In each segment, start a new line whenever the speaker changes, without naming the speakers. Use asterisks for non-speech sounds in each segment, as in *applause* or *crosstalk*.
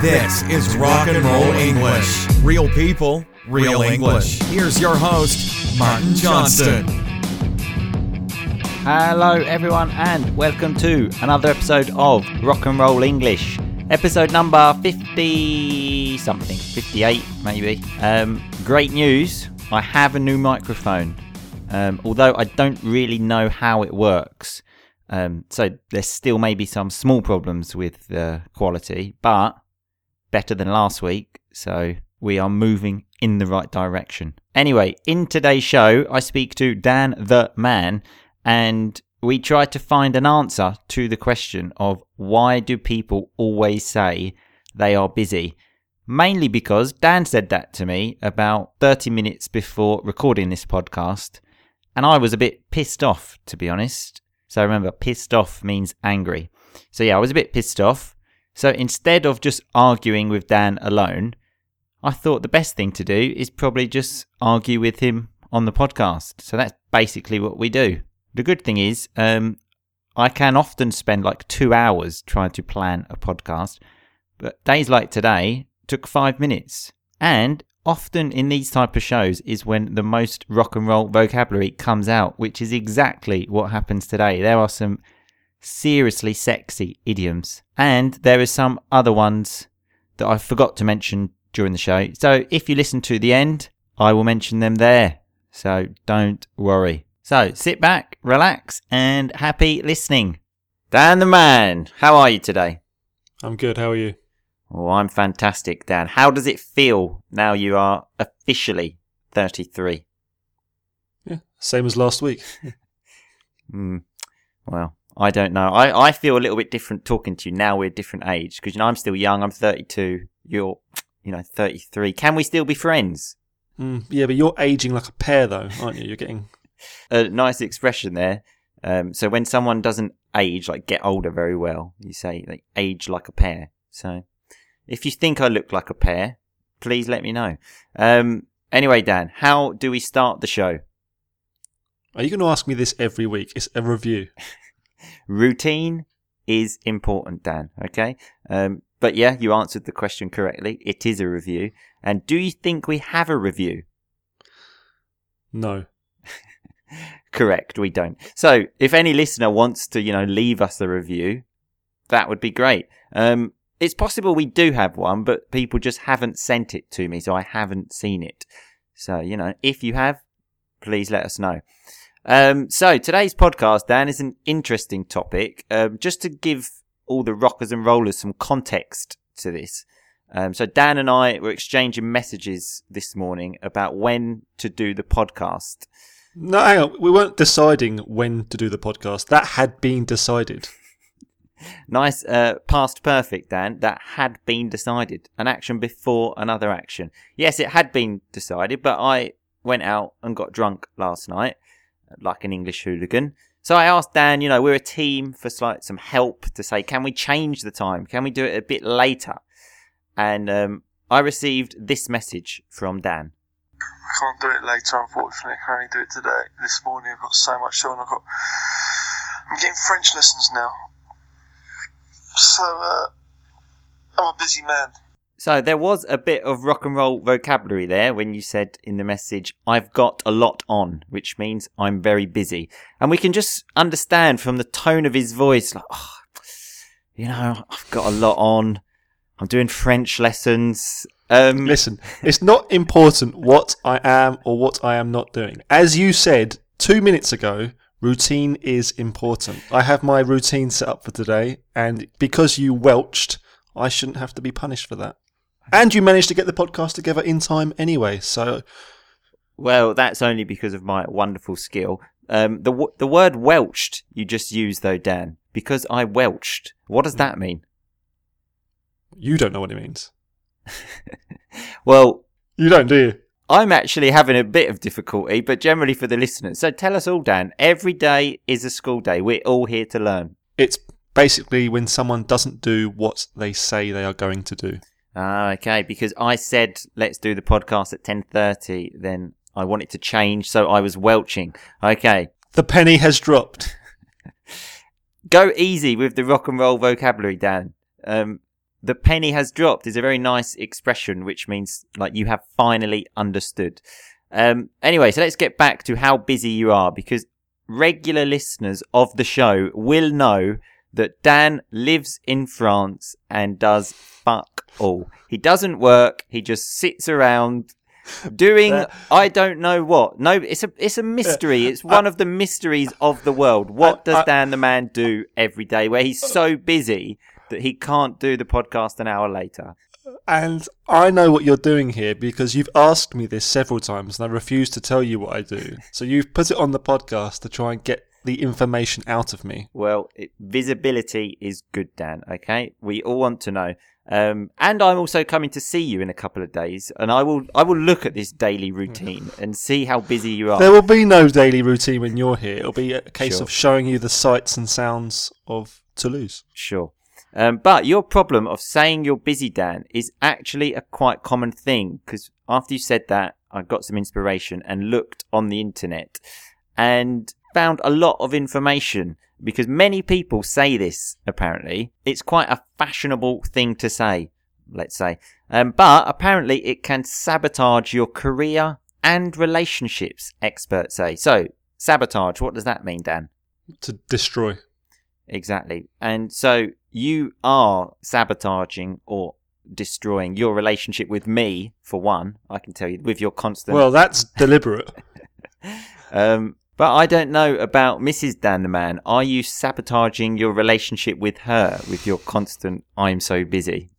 This is Rock and Roll English. Real people, real English. Here's your host, Martin Johnston.
Hello, everyone, and welcome to another episode of Rock and Roll English. Episode number 50 something, 58 maybe. Um, great news I have a new microphone, um, although I don't really know how it works. Um, so there's still maybe some small problems with the quality, but better than last week. So we are moving in the right direction. Anyway, in today's show, I speak to Dan the Man and we try to find an answer to the question of why do people always say they are busy? Mainly because Dan said that to me about 30 minutes before recording this podcast, and I was a bit pissed off, to be honest. So remember, pissed off means angry. So yeah, I was a bit pissed off. So instead of just arguing with Dan alone, I thought the best thing to do is probably just argue with him on the podcast. So that's basically what we do. The good thing is, um, I can often spend like two hours trying to plan a podcast, but days like today took five minutes. And often in these type of shows is when the most rock and roll vocabulary comes out, which is exactly what happens today. There are some seriously sexy idioms, and there are some other ones that I forgot to mention during the show. So if you listen to the end, I will mention them there. So don't worry. So sit back, relax, and happy listening. Dan the man, how are you today?
I'm good. How are you?
Oh, I'm fantastic, Dan. How does it feel now you are officially 33?
Yeah, same as last week. *laughs*
Hmm. Well, I don't know. I, I feel a little bit different talking to you now. We're a different age because you know I'm still young. I'm 32. You're, you know, 33. Can we still be friends?
Mm, yeah, but you're aging like a pear, though, aren't you? You're getting *laughs*
a nice expression there. Um, so when someone doesn't age, like get older very well, you say like age like a pear. So if you think I look like a pear, please let me know. Um, anyway, Dan, how do we start the show?
Are you going to ask me this every week? It's a review. *laughs*
Routine is important, Dan. Okay. Um, but yeah, you answered the question correctly. It is a review. And do you think we have a review?
No. *laughs*
Correct, we don't. So, if any listener wants to, you know, leave us a review, that would be great. Um, it's possible we do have one, but people just haven't sent it to me, so I haven't seen it. So, you know, if you have, please let us know. Um, so today's podcast, Dan, is an interesting topic. Um, just to give all the rockers and rollers some context to this. Um, so Dan and I were exchanging messages this morning about when to do the podcast.
No, hang on. We weren't deciding when to do the podcast. That had been decided. *laughs*
Nice, uh, past perfect, Dan. That had been decided. An action before another action. Yes, it had been decided, but I went out and got drunk last night, like an English hooligan. So I asked Dan, you know, we're a team for like some help to say, can we change the time? Can we do it a bit later? And um, I received this message from Dan.
I can't do it later, unfortunately. I can only do it today. This morning, I've got so much on. I've got. I'm getting French lessons now. So, uh, I'm a busy man.
So there was a bit of rock and roll vocabulary there when you said in the message, I've got a lot on, which means I'm very busy. And we can just understand from the tone of his voice, like, oh, you know, I've got a lot on. I'm doing French lessons. Um,
Listen, it's not important what I am or what I am not doing. As you said two minutes ago, routine is important. I have my routine set up for today, and because you welched, I shouldn't have to be punished for that. And you managed to get the podcast together in time anyway, so
well, that's only because of my wonderful skill. Um, the w- the word welched you just used though, Dan, because I welched. What does that mean?
you don't know what it means. *laughs*
Well,
You don't, do you?
I'm actually having a bit of difficulty, but generally for the listeners. So tell us all, Dan. Every day is a school day. We're all here to learn.
It's basically when someone doesn't do what they say they are going to do.
Ah, okay. Because I said let's do the podcast at ten thirty, then I want it to change, so I was welching. Okay,
The penny has dropped. *laughs*
go easy with the rock and roll vocabulary, Dan. Um, the penny has dropped is a very nice expression, which means like you have finally understood. Um, anyway, so let's get back to how busy you are because regular listeners of the show will know that Dan lives in France and does fuck all. He doesn't work. He just sits around doing
Uh,
I don't know what. No, it's a it's a mystery. It's one of the mysteries of the world. What does
I-
Dan the man do every day where he's so busy that he can't do the podcast an hour later?
And I know what you're doing here because you've asked me this several times and I refuse to tell you what I do. So you've put it on the podcast to try and get the information out of me.
Well, it, visibility is good, Dan. Okay, we all want to know. Um, and I'm also coming to see you in a couple of days, and I will I will look at this daily routine *laughs* and see how busy you are.
There will be no daily routine when you're here. It'll be a case
Sure.
of showing you the sights and sounds of Toulouse.
Sure. Um, but your problem of saying you're busy, Dan, is actually a quite common thing because after you said that, I got some inspiration and looked on the internet and found a lot of information because many people say this, apparently. It's quite a fashionable thing to say, let's say. Um, but apparently it can sabotage your career and relationships, experts say. So, sabotage, what does that mean, Dan?
To destroy.
Exactly. And so you are sabotaging or destroying your relationship with me, for one, I can tell you, with your constant.
Well, that's deliberate. *laughs*
um, but I don't know about Mrs. Dan the Man. Are you sabotaging your relationship with her with your constant, I'm so busy?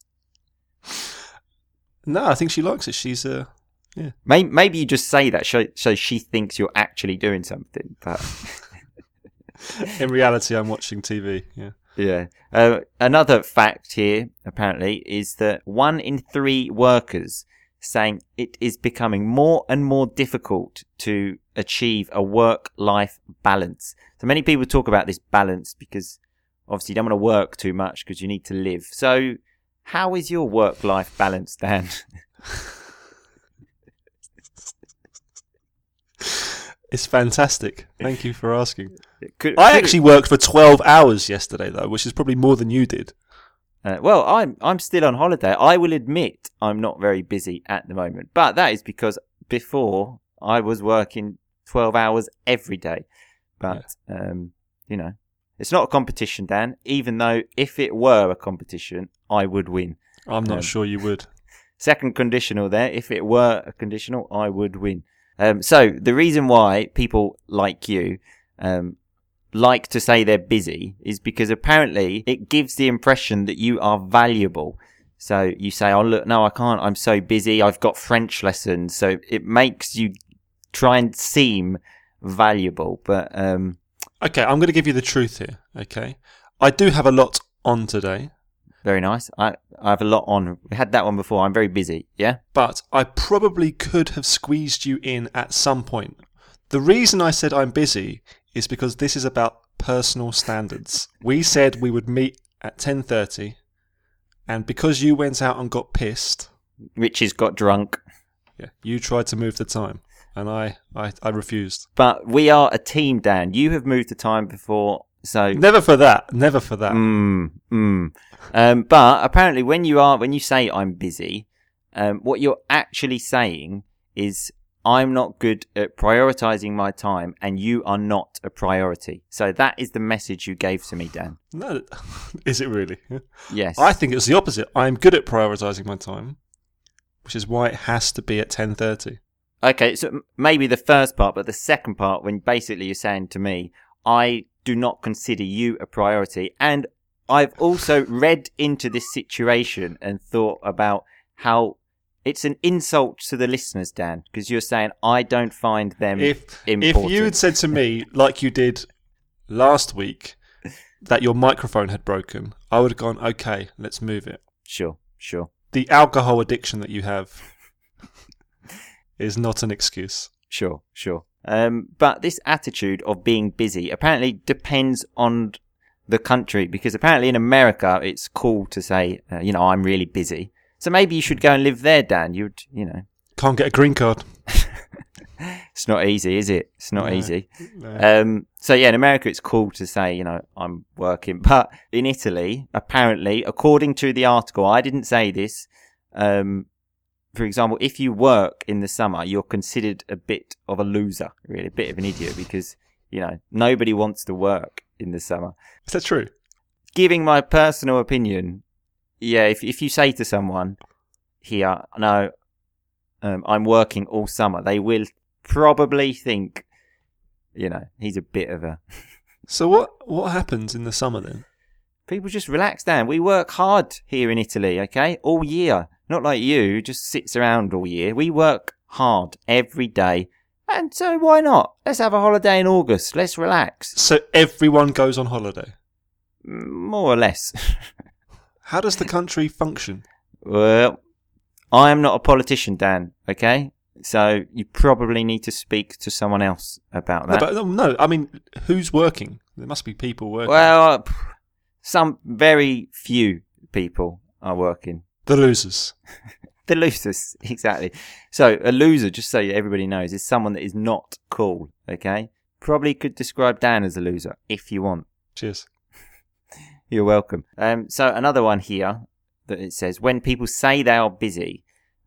No, I think she likes it. She's uh,
Maybe, maybe you just say that so, so she thinks you're actually doing something. But *laughs*
in reality, I'm watching TV. Yeah.
Yeah. Uh, another fact here, apparently, is that one in three workers saying it is becoming more and more difficult to achieve a work-life balance. So many people talk about this balance because obviously you don't want to work too much because you need to live. So how is your work-life balance, Dan? *laughs*
It's fantastic. Thank you for asking.
Could-
I actually worked for 12 hours yesterday, though, which is probably more than you did.
Uh, well, I'm I'm still on holiday. I will admit I'm not very busy at the moment, but that is because before I was working 12 hours every day. But um, you know, it's not a competition, Dan. Even though if it were a competition, I would win.
I'm not
Um,
sure you would. *laughs*
Second conditional there. If it were a conditional, I would win. Um, so the reason why people like you um, like to say they're busy is because apparently it gives the impression that you are valuable. So you say, "Oh look, no, I can't. I'm so busy. I've got French lessons." So it makes you try and seem valuable. But um,
Okay, I'm going to give you the truth here. Okay, I do have a lot on today,
very nice. I I have a lot on. We had that one before. I'm very busy. Yeah.
but I probably could have squeezed you in at some point. The reason I said I'm busy is because this is about personal standards. We said we would meet at 10:30, and because you went out and got pissed,
Richie's got drunk.
yeah, you tried to move the time, and I I, I refused.
But we are a team, Dan. You have moved the time before, so
Never for that. Never for that.
mm, mm. Um, but apparently, when you are when you say I'm busy, um, what you're actually saying is I'm not good at prioritizing my time, and you are not a priority. So that is the message you gave to me, Dan.
No, *laughs* is it really?
Yes.
I think it's the opposite. I'm good at prioritizing my time, which is why it has to be at 10:30.
Okay, so maybe the first part, but the second part, when basically you're saying to me, I do not consider you a priority. And I've also read into this situation and thought about how it's an insult to the listeners, Dan, because you're saying I don't find them
If if you had said to me like you did last week that your microphone had broken, I would have gone, "Okay, let's move it."
Sure, sure.
The alcohol addiction that you have *laughs* is not an excuse.
Sure, sure. Um, but this attitude of being busy apparently depends on the country because apparently in America it's cool to say, uh, you know, I'm really busy. So maybe you should go and live there, Dan. You'd, you know,
Can't get a green card. *laughs*
it's not easy, is it? It's not
No.
easy.
No.
Um, so yeah, in America, it's cool to say, you know, I'm working. But in Italy, apparently, according to the article, I didn't say this. Um, for example, if you work in the summer, you're considered a bit of a loser, really, a bit of an idiot because, you know, nobody wants to work in the summer.
Is that true?
Giving my personal opinion, yeah, if, if you say to someone here, no, um, I'm working all summer, they will probably think, you know, he's a bit of a *laughs*
So what what happens in the summer then?
People just relax down. We work hard here in Italy, okay? All year. Not like you, who just sits around all year. We work hard every day. And so why not? Let's have a holiday in August. Let's relax.
So everyone goes on holiday.
More or less. *laughs*
How does the country function?
well, I am not a politician, Dan, okay? So you probably need to speak to someone else about
No,
that.
but, um, no, I mean, who's working? There must be people working.
well, uh, some very few people are working.
the losers. *laughs*
The losers, *laughs* exactly. So a loser, just so everybody knows, is someone that is not cool. Okay, probably could describe Dan as a loser if you want.
Cheers.
You're welcome. Um, so another one here that it says when people say they are busy,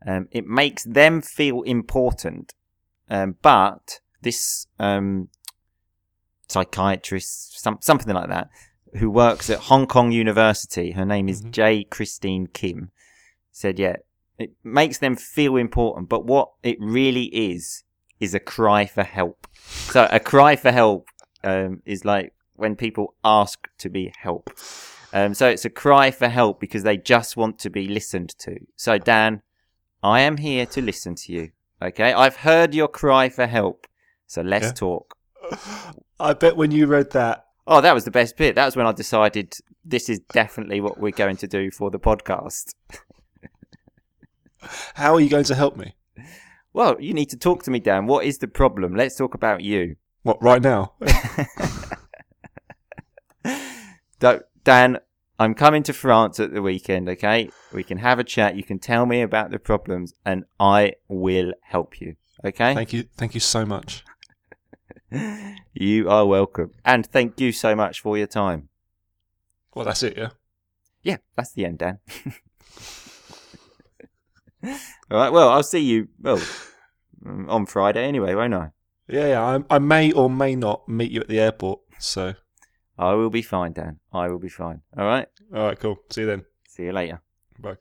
um, it makes them feel important. Um, but this um, psychiatrist, some, something like that, who works at Hong Kong University, her name is
Mhm.
J. Christine Kim, said, yeah, it makes them feel important, but what it really is is a cry for help. So a cry for help um, is like when people ask to be helped. Um, so it's a cry for help because they just want to be listened to. So Dan, I am here to listen to you. Okay, I've heard your cry for help. So let's
Yeah.
talk.
I bet when you read that,
Oh, that was the best bit. That was when I decided this is definitely what we're going to do for the podcast. *laughs*
how are you going to help me?
Well, you need to talk to me, Dan. What is the problem? Let's talk about you.
What, right now? *laughs*
Da- Dan, I'm coming to France at the weekend, okay? We can have a chat. You can tell me about the problems, and I will help you, okay?
Thank you. Thank you so much. *laughs*
You are welcome. And thank you so much for your time.
Well, that's it, yeah?
Yeah, that's the end, Dan. *laughs* All right, well, I'll see you, well, on Friday anyway, won't I?
Yeah, yeah. I, I may or may not meet you at the airport. So,
I will be fine, Dan. I will be fine. All right?
all right, cool. See you then.
See you later.
Bye.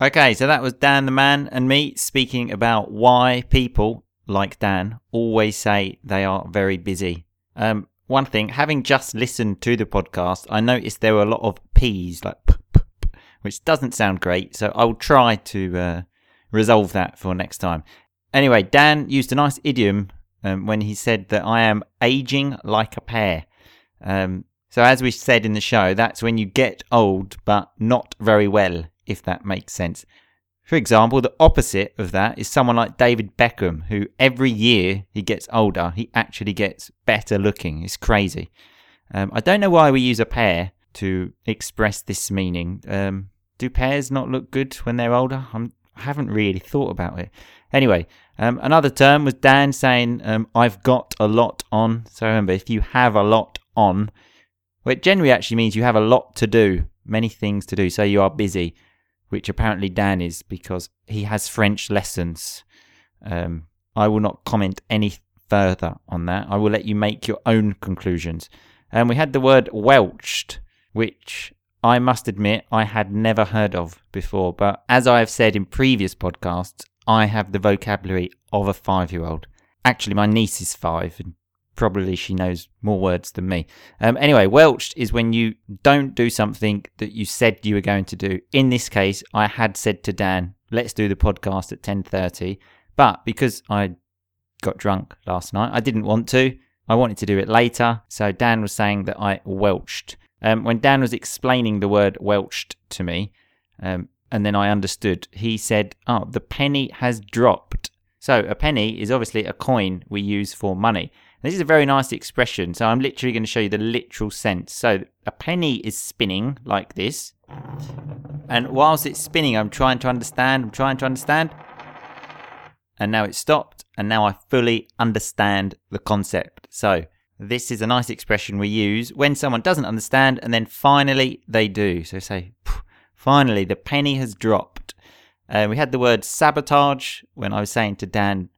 Okay, so that was Dan the man and me speaking about why people like Dan always say they are very busy. Um, one thing, having just listened to the podcast, I noticed there were a lot of P's, like p, p, p, which doesn't sound great. So I'll try to uh, resolve that for next time. Anyway, Dan used a nice idiom um, when he said that I am aging like a pear. Um, so as we said in the show, that's when you get old, but not very well, if that makes sense. For example, the opposite of that is someone like David Beckham, who every year he gets older, he actually gets better looking. It's crazy. Um, I don't know why we use a pear to express this meaning. Um, do pears not look good when they're older? I'm, I haven't really thought about it. Anyway, um, another term was Dan saying, um, I've got a lot on. So remember, if you have a lot on, it generally actually means you have a lot to do, many things to do. So you are busy, which apparently Dan is because he has French lessons. Um, I will not comment any further on that. I will let you make your own conclusions. And we had the word welched, which I must admit I had never heard of before. But as I have said in previous podcasts, I have the vocabulary of a five year old. Actually, my niece is five, and probably she knows more words than me. Um, anyway, welched is when you don't do something that you said you were going to do. In this case, I had said to Dan, "Let's do the podcast at 10:30," but because I got drunk last night, I didn't want to. I wanted to do it later, so Dan was saying that I welched. Um, when Dan was explaining the word welched to me, um, and then I understood, he said, "Oh, the penny has dropped." So a penny is obviously a coin we use for money. This is a very nice expression, so I'm literally going to show you the literal sense. So a penny is spinning like this, and whilst it's spinning, I'm trying to understand. I'm trying to understand, and now it's stopped. and now I fully understand the concept. So, this is a nice expression we use when someone doesn't understand and then finally they do. So, say, finally, the penny has dropped. Uh, we had the word sabotage when I was saying to Dan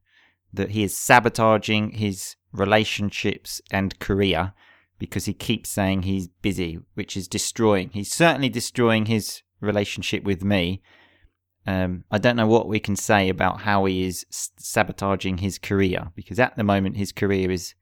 that he is sabotaging his relationships and career because he keeps saying he's busy, which is destroying. He's certainly destroying his relationship with me. Um, I don't know what we can say about how he is sabotaging his career because at the moment his career is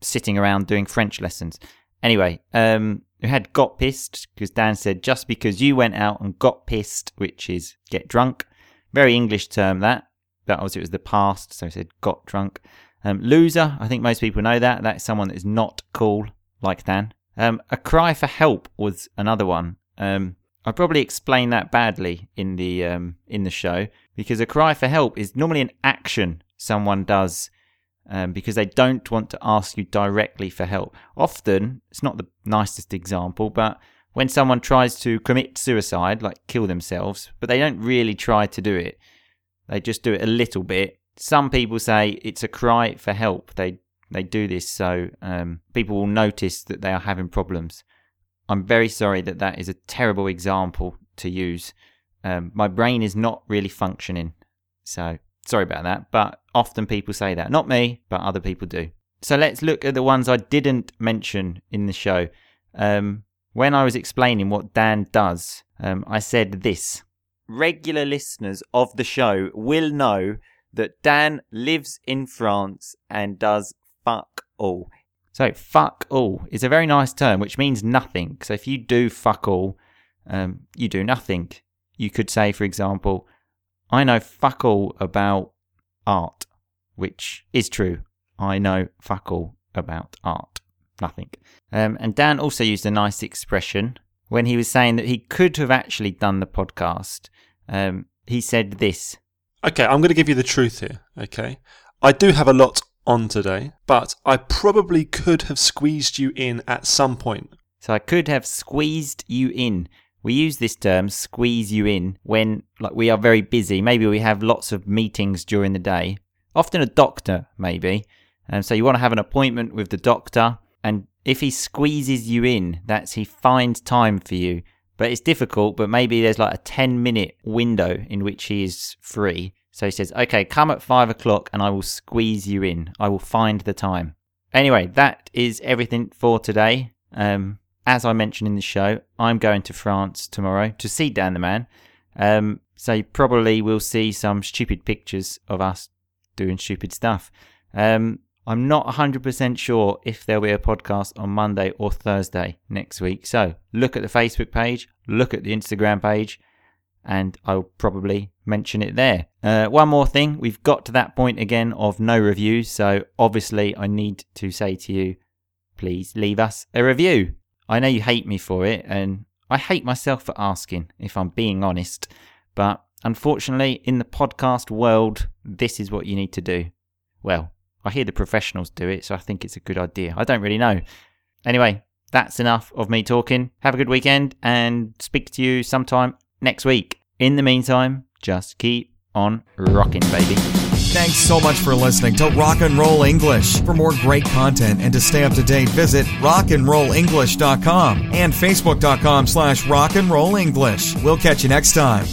sitting around doing French lessons. Anyway, um, we had got pissed because Dan said just because you went out and got pissed, which is get drunk. Very English term that. That was it was the past, so he said got drunk. Um, loser, I think most people know that. That's someone that is not cool, like Dan. Um, a cry for help was another one. Um, I probably explained that badly in the um, in the show because a cry for help is normally an action someone does um, because they don't want to ask you directly for help. Often, it's not the nicest example, but when someone tries to commit suicide, like kill themselves, but they don't really try to do it, they just do it a little bit some people say it's a cry for help. They they do this so um, people will notice that they are having problems. I'm very sorry that that is a terrible example to use. Um, my brain is not really functioning, so sorry about that. But often people say that, not me, but other people do. So let's look at the ones I didn't mention in the show. Um, when I was explaining what Dan does, um, I said this. Regular listeners of the show will know that Dan lives in France and does fuck all. So, fuck all is a very nice term which means nothing. So, if you do fuck all, um, you do nothing. You could say, for example, I know fuck all about art, which is true. I know fuck all about art. Nothing. Um, and Dan also used a nice expression when he was saying that he could have actually done the podcast. Um, he said this
Okay, I'm going to give you the truth here. Okay. I do have a lot on today, but I probably could have squeezed you in at some point.
So I could have squeezed you in. We use this term, squeeze you in, when like we are very busy. Maybe we have lots of meetings during the day. Often a doctor, maybe. And so you want to have an appointment with the doctor, and if he squeezes you in, that's he finds time for you but it's difficult. But maybe there's like a 10 minute window in which he is free. So he says, okay, come at five o'clock and I will squeeze you in. I will find the time. Anyway, that is everything for today. Um, as I mentioned in the show, I'm going to France tomorrow to see Dan the Man. Um, so probably will see some stupid pictures of us doing stupid stuff. Um, I'm not 100% sure if there'll be a podcast on Monday or Thursday next week. So look at the Facebook page, look at the Instagram page, and I'll probably mention it there. Uh, one more thing, we've got to that point again of no reviews. So obviously, I need to say to you, please leave us a review. I know you hate me for it, and I hate myself for asking, if I'm being honest. But unfortunately, in the podcast world, this is what you need to do. Well, I hear the professionals do it, so I think it's a good idea. I don't really know. Anyway, that's enough of me talking. Have a good weekend and speak to you sometime next week. In the meantime, just keep on rocking, baby.
Thanks so much for listening to Rock and Roll English. For more great content and to stay up to date, visit rockandrollenglish.com and facebook.com slash rockandrollenglish. We'll catch you next time.